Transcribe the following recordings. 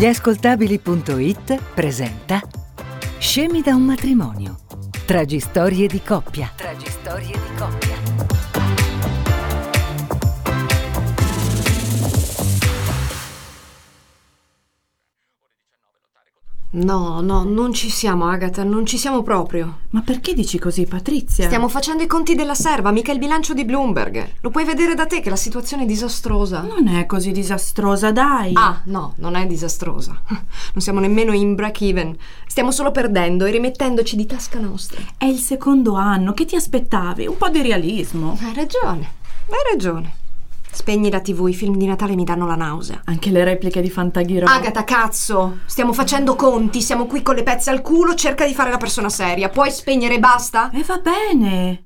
Gli presenta Scemi da un matrimonio. Tragistorie di coppia. Tragistorie di coppia. No, no, non ci siamo, Agatha, non ci siamo proprio. Ma perché dici così, Patrizia? Stiamo facendo i conti della serva, mica il bilancio di Bloomberg. Lo puoi vedere da te che la situazione è disastrosa. Non è così disastrosa, dai. Ah, no, non è disastrosa. Non siamo nemmeno in break even. Stiamo solo perdendo e rimettendoci di tasca nostra. È il secondo anno, che ti aspettavi? Un po' di realismo. Hai ragione, hai ragione. Spegni la tv, i film di Natale mi danno la nausea. Anche le repliche di Fantaghiro. Agata, cazzo! Stiamo facendo conti, siamo qui con le pezze al culo, cerca di fare la persona seria. Puoi spegnere e basta? E va bene.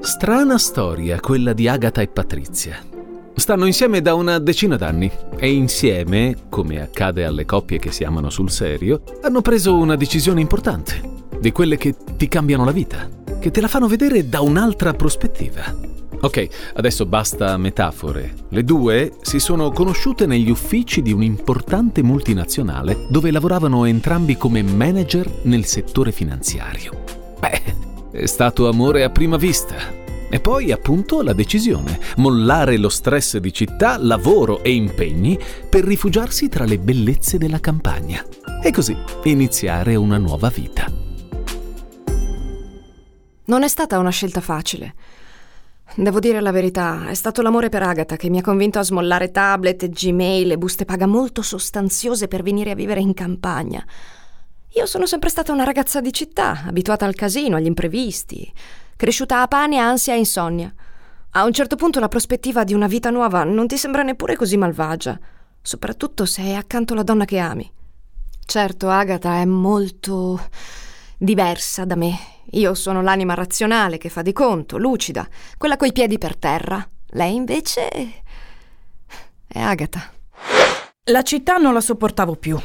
Strana storia quella di Agata e Patrizia. Stanno insieme da una decina d'anni e insieme, come accade alle coppie che si amano sul serio, hanno preso una decisione importante, di quelle che ti cambiano la vita che te la fanno vedere da un'altra prospettiva. Ok, adesso basta metafore. Le due si sono conosciute negli uffici di un'importante multinazionale dove lavoravano entrambi come manager nel settore finanziario. Beh, è stato amore a prima vista. E poi appunto la decisione, mollare lo stress di città, lavoro e impegni per rifugiarsi tra le bellezze della campagna. E così iniziare una nuova vita. Non è stata una scelta facile. Devo dire la verità, è stato l'amore per Agatha che mi ha convinto a smollare tablet, Gmail e buste paga molto sostanziose per venire a vivere in campagna. Io sono sempre stata una ragazza di città, abituata al casino, agli imprevisti, cresciuta a pane, ansia e insonnia. A un certo punto la prospettiva di una vita nuova non ti sembra neppure così malvagia, soprattutto se è accanto alla donna che ami. Certo, Agatha è molto diversa da me io sono l'anima razionale che fa di conto, lucida, quella coi piedi per terra. Lei invece è Agata. La città non la sopportavo più.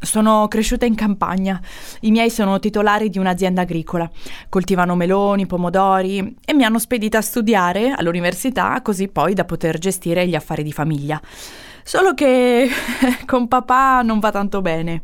Sono cresciuta in campagna. I miei sono titolari di un'azienda agricola. Coltivano meloni, pomodori e mi hanno spedita a studiare all'università così poi da poter gestire gli affari di famiglia. Solo che con papà non va tanto bene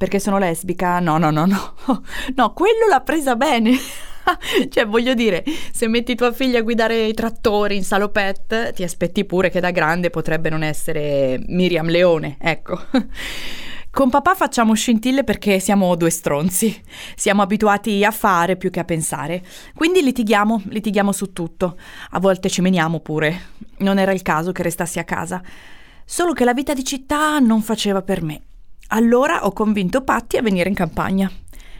perché sono lesbica? No, no, no, no. No, quello l'ha presa bene. cioè, voglio dire, se metti tua figlia a guidare i trattori in salopette, ti aspetti pure che da grande potrebbe non essere Miriam Leone, ecco. Con papà facciamo scintille perché siamo due stronzi. Siamo abituati a fare più che a pensare. Quindi litighiamo, litighiamo su tutto. A volte ci meniamo pure. Non era il caso che restassi a casa. Solo che la vita di città non faceva per me. Allora ho convinto Patti a venire in campagna.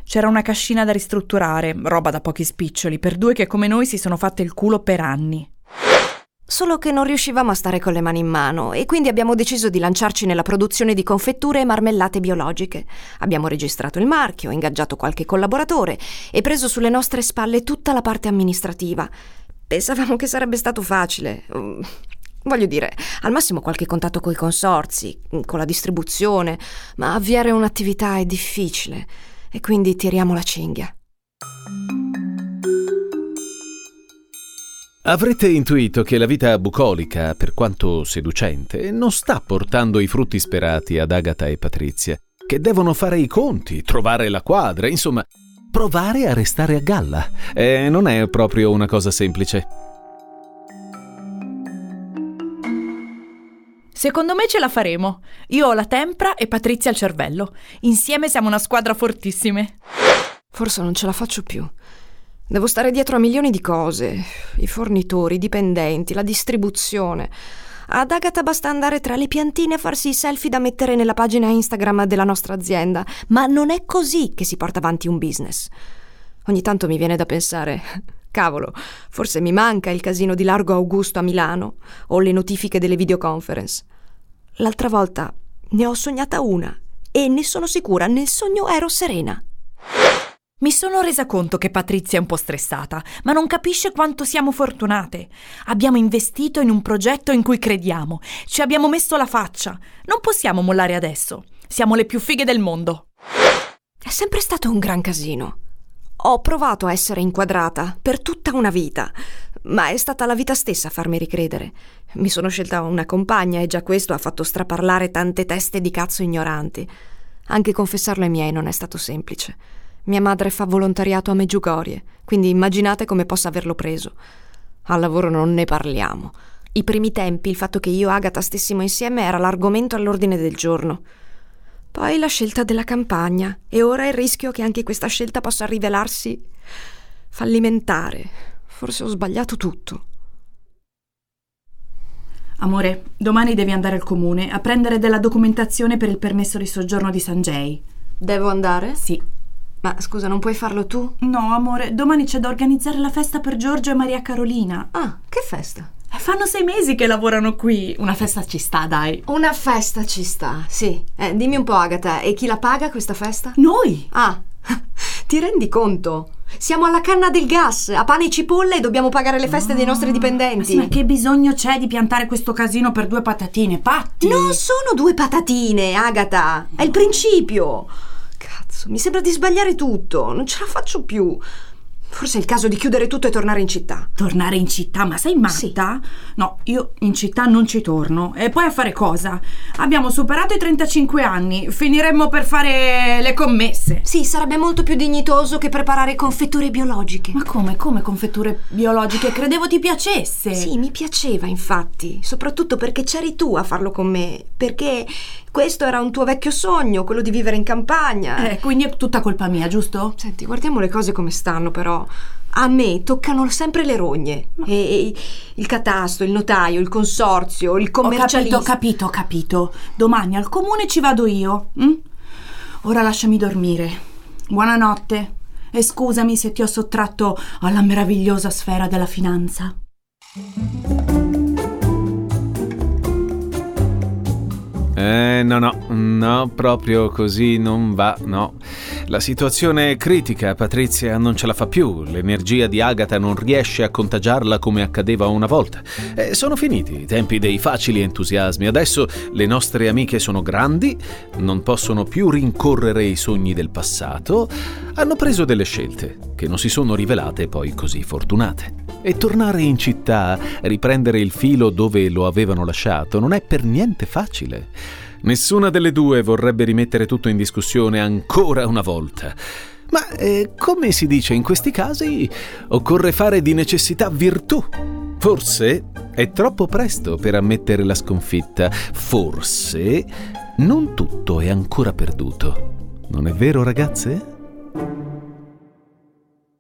C'era una cascina da ristrutturare, roba da pochi spiccioli, per due che come noi si sono fatte il culo per anni. Solo che non riuscivamo a stare con le mani in mano e quindi abbiamo deciso di lanciarci nella produzione di confetture e marmellate biologiche. Abbiamo registrato il marchio, ingaggiato qualche collaboratore e preso sulle nostre spalle tutta la parte amministrativa. Pensavamo che sarebbe stato facile. Voglio dire, al massimo qualche contatto coi consorzi, con la distribuzione, ma avviare un'attività è difficile e quindi tiriamo la cinghia. Avrete intuito che la vita bucolica, per quanto seducente, non sta portando i frutti sperati ad Agatha e Patrizia, che devono fare i conti, trovare la quadra, insomma, provare a restare a galla. E non è proprio una cosa semplice. Secondo me ce la faremo. Io ho la tempra e Patrizia il cervello. Insieme siamo una squadra fortissime. Forse non ce la faccio più. Devo stare dietro a milioni di cose. I fornitori, i dipendenti, la distribuzione. Ad Agatha basta andare tra le piantine a farsi i selfie da mettere nella pagina Instagram della nostra azienda. Ma non è così che si porta avanti un business. Ogni tanto mi viene da pensare Cavolo, forse mi manca il casino di Largo Augusto a Milano o le notifiche delle videoconference. L'altra volta ne ho sognata una e ne sono sicura, nel sogno ero serena. Mi sono resa conto che Patrizia è un po' stressata, ma non capisce quanto siamo fortunate. Abbiamo investito in un progetto in cui crediamo, ci abbiamo messo la faccia. Non possiamo mollare adesso. Siamo le più fighe del mondo. È sempre stato un gran casino. Ho provato a essere inquadrata per tutta una vita. Ma è stata la vita stessa a farmi ricredere. Mi sono scelta una compagna e già questo ha fatto straparlare tante teste di cazzo ignoranti. Anche confessarlo ai miei non è stato semplice. Mia madre fa volontariato a Meggiugorie, quindi immaginate come possa averlo preso. Al lavoro non ne parliamo. I primi tempi il fatto che io e Agatha stessimo insieme era l'argomento all'ordine del giorno. Poi la scelta della campagna e ora il rischio che anche questa scelta possa rivelarsi fallimentare. Forse ho sbagliato tutto. Amore, domani devi andare al comune a prendere della documentazione per il permesso di soggiorno di Sanjay. Devo andare? Sì. Ma scusa, non puoi farlo tu? No, amore, domani c'è da organizzare la festa per Giorgio e Maria Carolina. Ah, che festa? Eh, Fanno sei mesi che lavorano qui. Una festa ci sta, dai. Una festa ci sta, sì. Eh, dimmi un po', Agatha, e chi la paga questa festa? Noi? Ah, ti rendi conto? Siamo alla canna del gas, a pane e cipolle e dobbiamo pagare le feste dei nostri dipendenti. Ma che bisogno c'è di piantare questo casino per due patatine, patti? Non sono due patatine, Agatha. È il principio. Cazzo, mi sembra di sbagliare tutto. Non ce la faccio più. Forse è il caso di chiudere tutto e tornare in città. Tornare in città? Ma sei matta? No, io in città non ci torno. E poi a fare cosa? Abbiamo superato i 35 anni, finiremmo per fare le commesse. Sì, sarebbe molto più dignitoso che preparare confetture biologiche. Ma come, come confetture biologiche? Credevo ti piacesse. Sì, mi piaceva infatti, soprattutto perché c'eri tu a farlo con me, perché questo era un tuo vecchio sogno, quello di vivere in campagna. Eh, quindi è tutta colpa mia, giusto? Senti, guardiamo le cose come stanno però. A me toccano sempre le rogne. E, e il catasto, il notaio, il consorzio, il Ho capito, commercialista. ho capito, ho capito. Domani al comune ci vado io. mm? Ora lasciami dormire. Buonanotte. E scusami se ti ho sottratto alla meravigliosa sfera della finanza. Eh, no, no, no, proprio così non va, no. La situazione è critica, Patrizia non ce la fa più, l'energia di Agatha non riesce a contagiarla come accadeva una volta. Eh, sono finiti i tempi dei facili entusiasmi, adesso le nostre amiche sono grandi, non possono più rincorrere i sogni del passato, hanno preso delle scelte che non si sono rivelate poi così fortunate. E tornare in città, riprendere il filo dove lo avevano lasciato, non è per niente facile. Nessuna delle due vorrebbe rimettere tutto in discussione ancora una volta. Ma eh, come si dice in questi casi, occorre fare di necessità virtù. Forse è troppo presto per ammettere la sconfitta. Forse non tutto è ancora perduto. Non è vero, ragazze?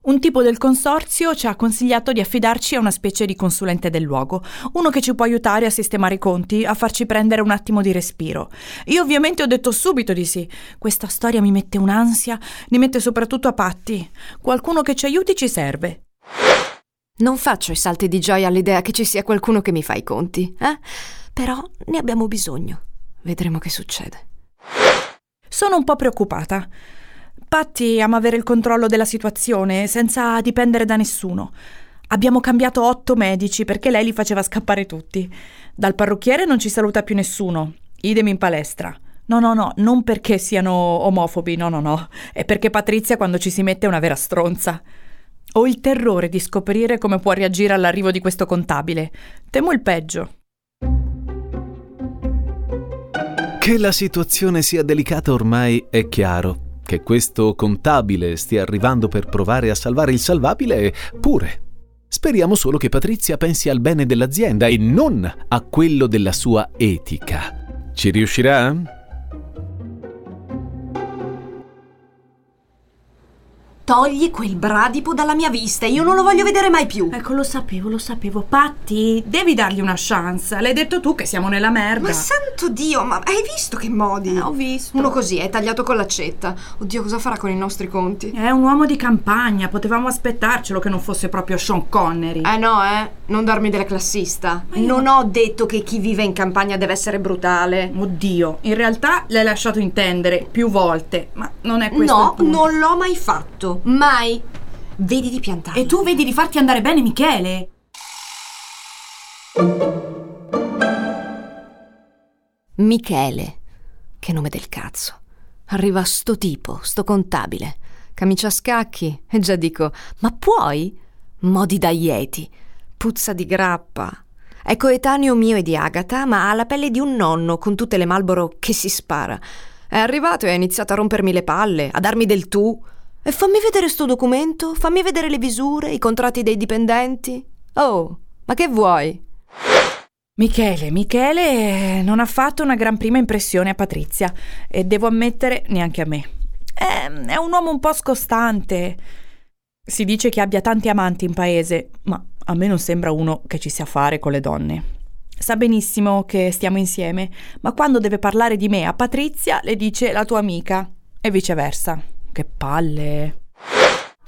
Un tipo del consorzio ci ha consigliato di affidarci a una specie di consulente del luogo, uno che ci può aiutare a sistemare i conti, a farci prendere un attimo di respiro. Io ovviamente ho detto subito di sì. Questa storia mi mette un'ansia, ne mette soprattutto a patti. Qualcuno che ci aiuti ci serve. Non faccio i salti di gioia all'idea che ci sia qualcuno che mi fa i conti, eh? Però ne abbiamo bisogno. Vedremo che succede. Sono un po' preoccupata. Patti ama avere il controllo della situazione senza dipendere da nessuno. Abbiamo cambiato otto medici perché lei li faceva scappare tutti. Dal parrucchiere non ci saluta più nessuno. Idem in palestra. No, no, no, non perché siano omofobi, no, no, no. È perché Patrizia quando ci si mette è una vera stronza. Ho il terrore di scoprire come può reagire all'arrivo di questo contabile. Temo il peggio. Che la situazione sia delicata ormai è chiaro. Che questo contabile stia arrivando per provare a salvare il salvabile pure. Speriamo solo che Patrizia pensi al bene dell'azienda e non a quello della sua etica. Ci riuscirà? Togli quel bradipo dalla mia vista, io non lo voglio vedere mai più. Ecco, lo sapevo, lo sapevo. Patti, devi dargli una chance. L'hai detto tu che siamo nella merda. Ma santo Dio, ma hai visto che modi? Eh, ho visto. Uno così, è tagliato con l'accetta. Oddio, cosa farà con i nostri conti? È un uomo di campagna, potevamo aspettarcelo che non fosse proprio Sean Connery. Eh no, eh, non darmi della classista. Io- Non ho detto che chi vive in campagna deve essere brutale. Oddio, in realtà l'hai lasciato intendere più volte, ma non è questo. No, non l'ho mai fatto. Mai. Vedi di piantare. E tu vedi di farti andare bene, Michele. Michele. Che nome del cazzo. Arriva sto tipo, sto contabile. Camicia a scacchi. E già dico, ma puoi? Modi da Yeti. puzza di grappa. È coetaneo mio e di Agatha, ma ha la pelle di un nonno con tutte le Malboro che si spara. È arrivato e ha iniziato a rompermi le palle, a darmi del tu. E fammi vedere sto documento, fammi vedere le visure, i contratti dei dipendenti. Oh, ma che vuoi? Michele, Michele non ha fatto una gran prima impressione a Patrizia e devo ammettere neanche a me. È, è un uomo un po' scostante. Si dice che abbia tanti amanti in paese, ma a me non sembra uno che ci sia a fare con le donne. Sa benissimo che stiamo insieme, ma quando deve parlare di me a Patrizia le dice la tua amica e viceversa. Che palle.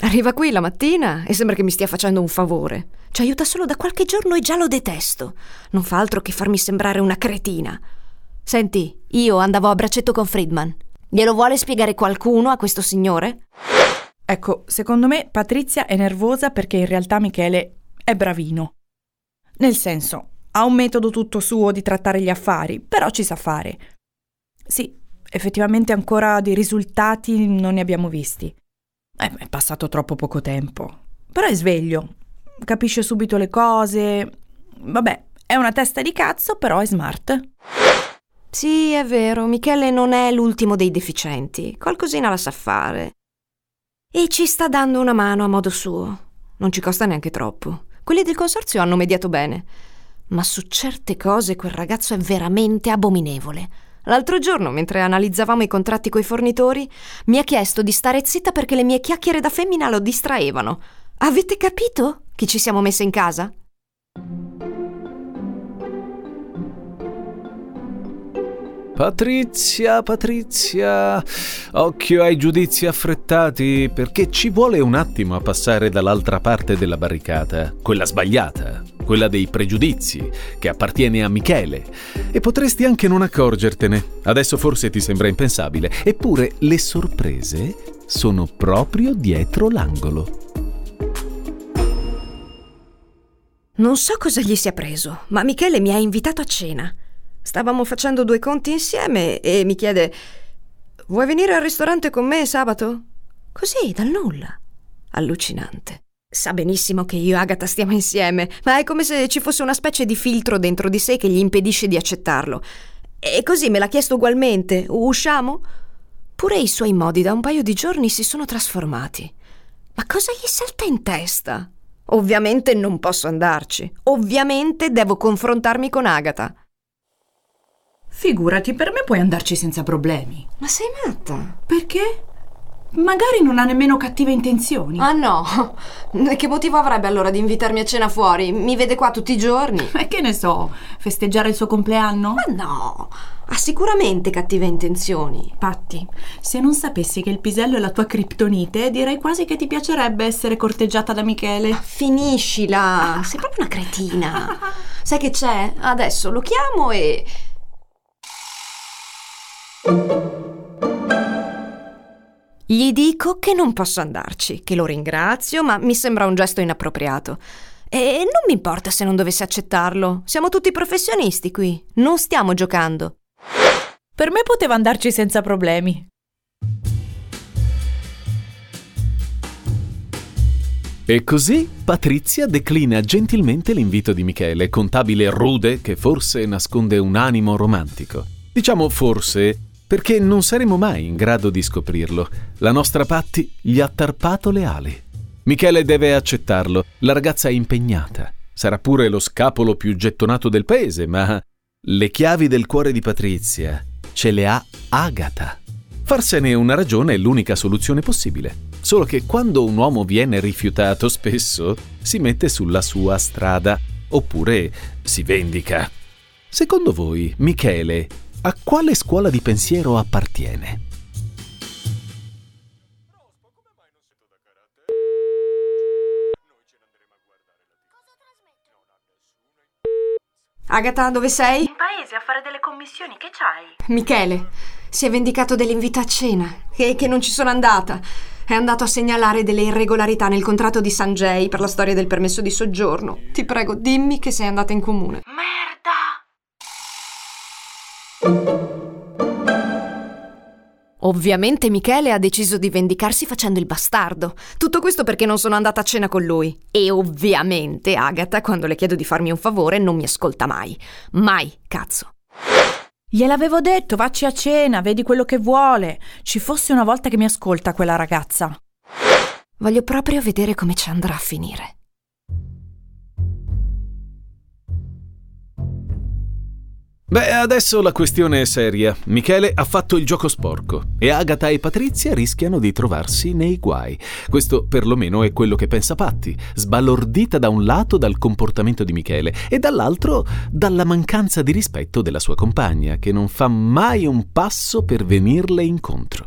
Arriva qui la mattina e sembra che mi stia facendo un favore. Ci aiuta solo da qualche giorno e già lo detesto. Non fa altro che farmi sembrare una cretina. Senti, io andavo a braccetto con Friedman. Glielo vuole spiegare qualcuno a questo signore? Ecco, secondo me Patrizia è nervosa perché in realtà Michele è bravino. Nel senso, ha un metodo tutto suo di trattare gli affari, però ci sa fare. Sì, effettivamente ancora dei risultati non ne abbiamo visti. Eh, è passato troppo poco tempo. Però è sveglio, capisce subito le cose. Vabbè, è una testa di cazzo, però è smart. Sì, è vero, Michele non è l'ultimo dei deficienti. Qualcosina la sa fare. E ci sta dando una mano a modo suo. Non ci costa neanche troppo. Quelli del consorzio hanno mediato bene. Ma su certe cose quel ragazzo è veramente abominevole. L'altro giorno, mentre analizzavamo i contratti coi fornitori, mi ha chiesto di stare zitta perché le mie chiacchiere da femmina lo distraevano. Avete capito chi ci siamo messe in casa? Patrizia, Patrizia, occhio ai giudizi affrettati, perché ci vuole un attimo a passare dall'altra parte della barricata, quella sbagliata, quella dei pregiudizi, che appartiene a Michele. E potresti anche non accorgertene. Adesso forse ti sembra impensabile, eppure le sorprese sono proprio dietro l'angolo. Non so cosa gli sia preso, ma Michele mi ha invitato a cena. Stavamo facendo due conti insieme e mi chiede: Vuoi venire al ristorante con me sabato? Così, dal nulla. Allucinante. Sa benissimo che io e Agatha stiamo insieme, ma è come se ci fosse una specie di filtro dentro di sé che gli impedisce di accettarlo. E così me l'ha chiesto ugualmente. Usciamo? Pure i suoi modi da un paio di giorni si sono trasformati. Ma cosa gli salta in testa? Ovviamente non posso andarci. Ovviamente devo confrontarmi con Agatha. Figurati, per me puoi andarci senza problemi. Ma sei matta? Perché? Magari non ha nemmeno cattive intenzioni. Ah no? Che motivo avrebbe allora di invitarmi a cena fuori? Mi vede qua tutti i giorni. E che ne so, festeggiare il suo compleanno? Ma no, ha sicuramente cattive intenzioni. Patti, se non sapessi che il pisello è la tua criptonite, direi quasi che ti piacerebbe essere corteggiata da Michele. Finiscila, sei proprio una cretina. Sai che c'è? Adesso lo chiamo e... Gli dico che non posso andarci, che lo ringrazio, ma mi sembra un gesto inappropriato. E non mi importa se non dovesse accettarlo. Siamo tutti professionisti qui, non stiamo giocando. Per me poteva andarci senza problemi. E così Patrizia declina gentilmente l'invito di Michele, contabile rude che forse nasconde un animo romantico. Diciamo forse perché non saremo mai in grado di scoprirlo. La nostra Patti gli ha tarpato le ali. Michele deve accettarlo, la ragazza è impegnata. Sarà pure lo scapolo più gettonato del paese, ma le chiavi del cuore di Patrizia ce le ha Agata. Farsene una ragione è l'unica soluzione possibile. Solo che quando un uomo viene rifiutato spesso si mette sulla sua strada oppure si vendica. Secondo voi, Michele a quale scuola di pensiero appartiene? Agata, dove sei? In paese a fare delle commissioni, che c'hai? Michele, si è vendicato dell'invito a cena, che, che non ci sono andata. È andato a segnalare delle irregolarità nel contratto di Sanjay per la storia del permesso di soggiorno. Ti prego, dimmi che sei andata in comune. Merda! Ovviamente Michele ha deciso di vendicarsi facendo il bastardo. Tutto questo perché non sono andata a cena con lui. E ovviamente Agatha, quando le chiedo di farmi un favore, non mi ascolta mai. Mai, cazzo. Gliel'avevo detto, vacci a cena, vedi quello che vuole. Ci fosse una volta che mi ascolta quella ragazza. Voglio proprio vedere come ci andrà a finire. Beh, adesso la questione è seria. Michele ha fatto il gioco sporco e Agatha e Patrizia rischiano di trovarsi nei guai. Questo perlomeno è quello che pensa Patti, sbalordita da un lato dal comportamento di Michele e dall'altro dalla mancanza di rispetto della sua compagna, che non fa mai un passo per venirle incontro.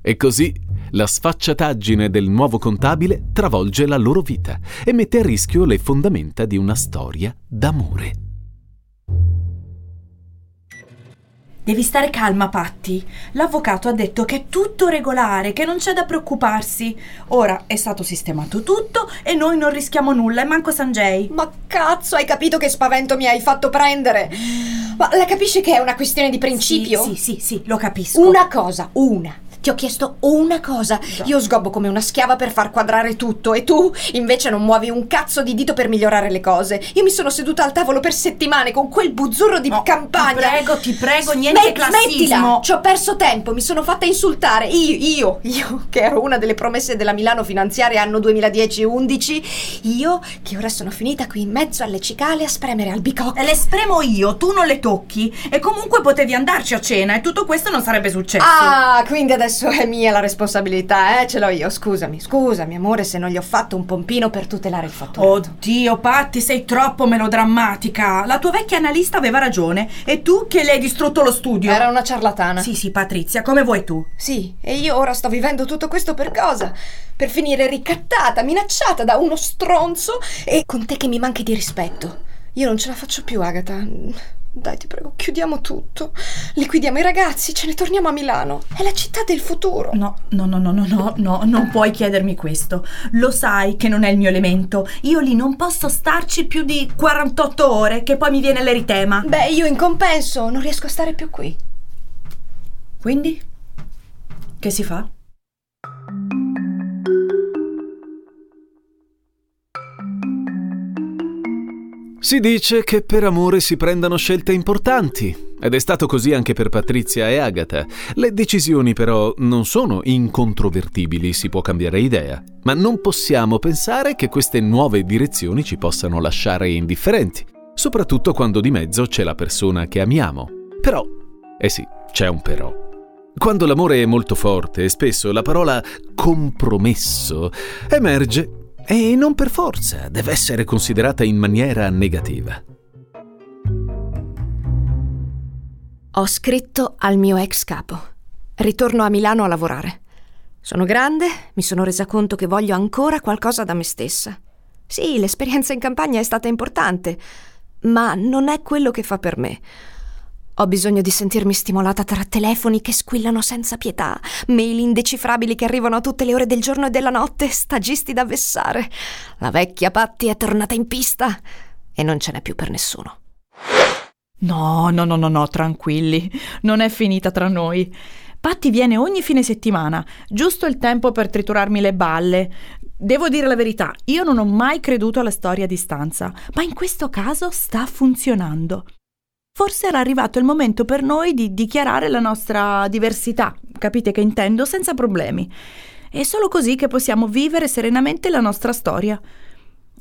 E così la sfacciataggine del nuovo contabile travolge la loro vita e mette a rischio le fondamenta di una storia d'amore. Devi stare calma, Patti. L'avvocato ha detto che è tutto regolare, che non c'è da preoccuparsi. Ora è stato sistemato tutto e noi non rischiamo nulla, e manco Sanjay. Ma cazzo, hai capito che spavento mi hai fatto prendere? Ma la capisci che è una questione di principio? Sì, sì, sì, sì, lo capisco. Una cosa, una. Ti ho chiesto una cosa. Io sgobbo come una schiava per far quadrare tutto e tu invece non muovi un cazzo di dito per migliorare le cose. Io mi sono seduta al tavolo per settimane con quel buzzurro di No, campagna. Ti prego, ti prego, niente Smet- classismo. Smettila! Ci ho perso tempo, mi sono fatta insultare. Io, io, io, che ero una delle promesse della Milano finanziaria anno 2010-11. Io, che ora sono finita qui in mezzo alle cicale a spremere albicocche. Le spremo io, tu non le tocchi. E comunque potevi andarci a cena e tutto questo non sarebbe successo. Ah, quindi adesso è mia la responsabilità, eh? Ce l'ho io. Scusami, scusami, amore, se non gli ho fatto un pompino per tutelare il fatturato. Oddio, Patti, sei troppo melodrammatica. La tua vecchia analista aveva ragione. E tu che le hai distrutto lo studio. Era una ciarlatana. Sì, sì, Patrizia, come vuoi tu. Sì, e io ora sto vivendo tutto questo per cosa? Per finire ricattata, minacciata da uno stronzo e con te che mi manchi di rispetto. Io non ce la faccio più, Agatha. Dai, ti prego, chiudiamo tutto. Liquidiamo i ragazzi, ce ne torniamo a Milano. È la città del futuro. No, no, no, no, no, no, no, non puoi chiedermi questo. Lo sai che non è il mio elemento. Io lì non posso starci più di 48 ore, che poi mi viene l'eritema. Beh, io in compenso non riesco a stare più qui. Quindi? Che si fa? Si dice che per amore si prendano scelte importanti, ed è stato così anche per Patrizia e Agatha. Le decisioni però non sono incontrovertibili, si può cambiare idea, ma non possiamo pensare che queste nuove direzioni ci possano lasciare indifferenti, soprattutto quando di mezzo c'è la persona che amiamo. Però, eh sì, c'è un però. Quando l'amore è molto forte, spesso la parola compromesso emerge e non per forza deve essere considerata in maniera negativa. Ho scritto al mio ex capo. Ritorno a Milano a lavorare. Sono grande, mi sono resa conto che voglio ancora qualcosa da me stessa. Sì, l'esperienza in campagna è stata importante, ma non è quello che fa per me. Ho bisogno di sentirmi stimolata tra telefoni che squillano senza pietà, mail indecifrabili che arrivano a tutte le ore del giorno e della notte, stagisti da vessare. La vecchia Patti è tornata in pista e non ce n'è più per nessuno. No, no, no, no, no, tranquilli. Non è finita tra noi. Patti viene ogni fine settimana, giusto il tempo per triturarmi le balle. Devo dire la verità, io non ho mai creduto alla storia a distanza, ma in questo caso sta funzionando. Forse era arrivato il momento per noi di dichiarare la nostra diversità, capite che intendo, senza problemi. È solo così che possiamo vivere serenamente la nostra storia.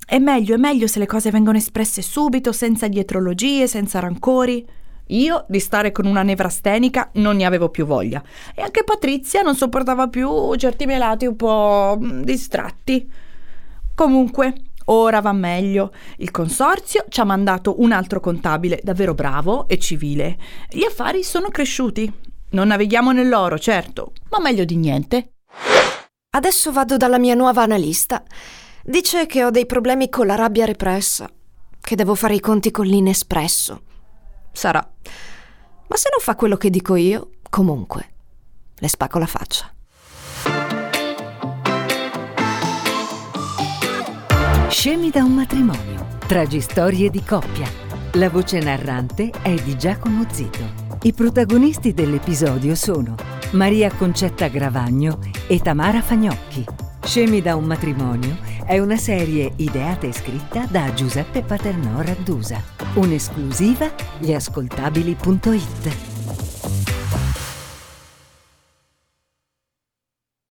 È meglio, è meglio se le cose vengono espresse subito, senza dietrologie, senza rancori. Io di stare con una nevrastenica non ne avevo più voglia. E anche Patrizia non sopportava più certi miei lati un po' mm, distratti. Comunque, ora va meglio. Il consorzio ci ha mandato un altro contabile davvero bravo e civile. Gli affari sono cresciuti. Non navighiamo nell'oro, certo, ma meglio di niente. Adesso vado dalla mia nuova analista. Dice che ho dei problemi con la rabbia repressa, che devo fare i conti con l'inespresso. Sarà. Ma se non fa quello che dico io, comunque, le spacco la faccia. Scemi da un matrimonio. Tragistorie di coppia. La voce narrante è di Giacomo Zito. I protagonisti dell'episodio sono Maria Concetta Gravagno e Tamara Fagnocchi. Scemi da un matrimonio è una serie ideata e scritta da Giuseppe Paternò Raddusa. Un'esclusiva gliascoltabili.it.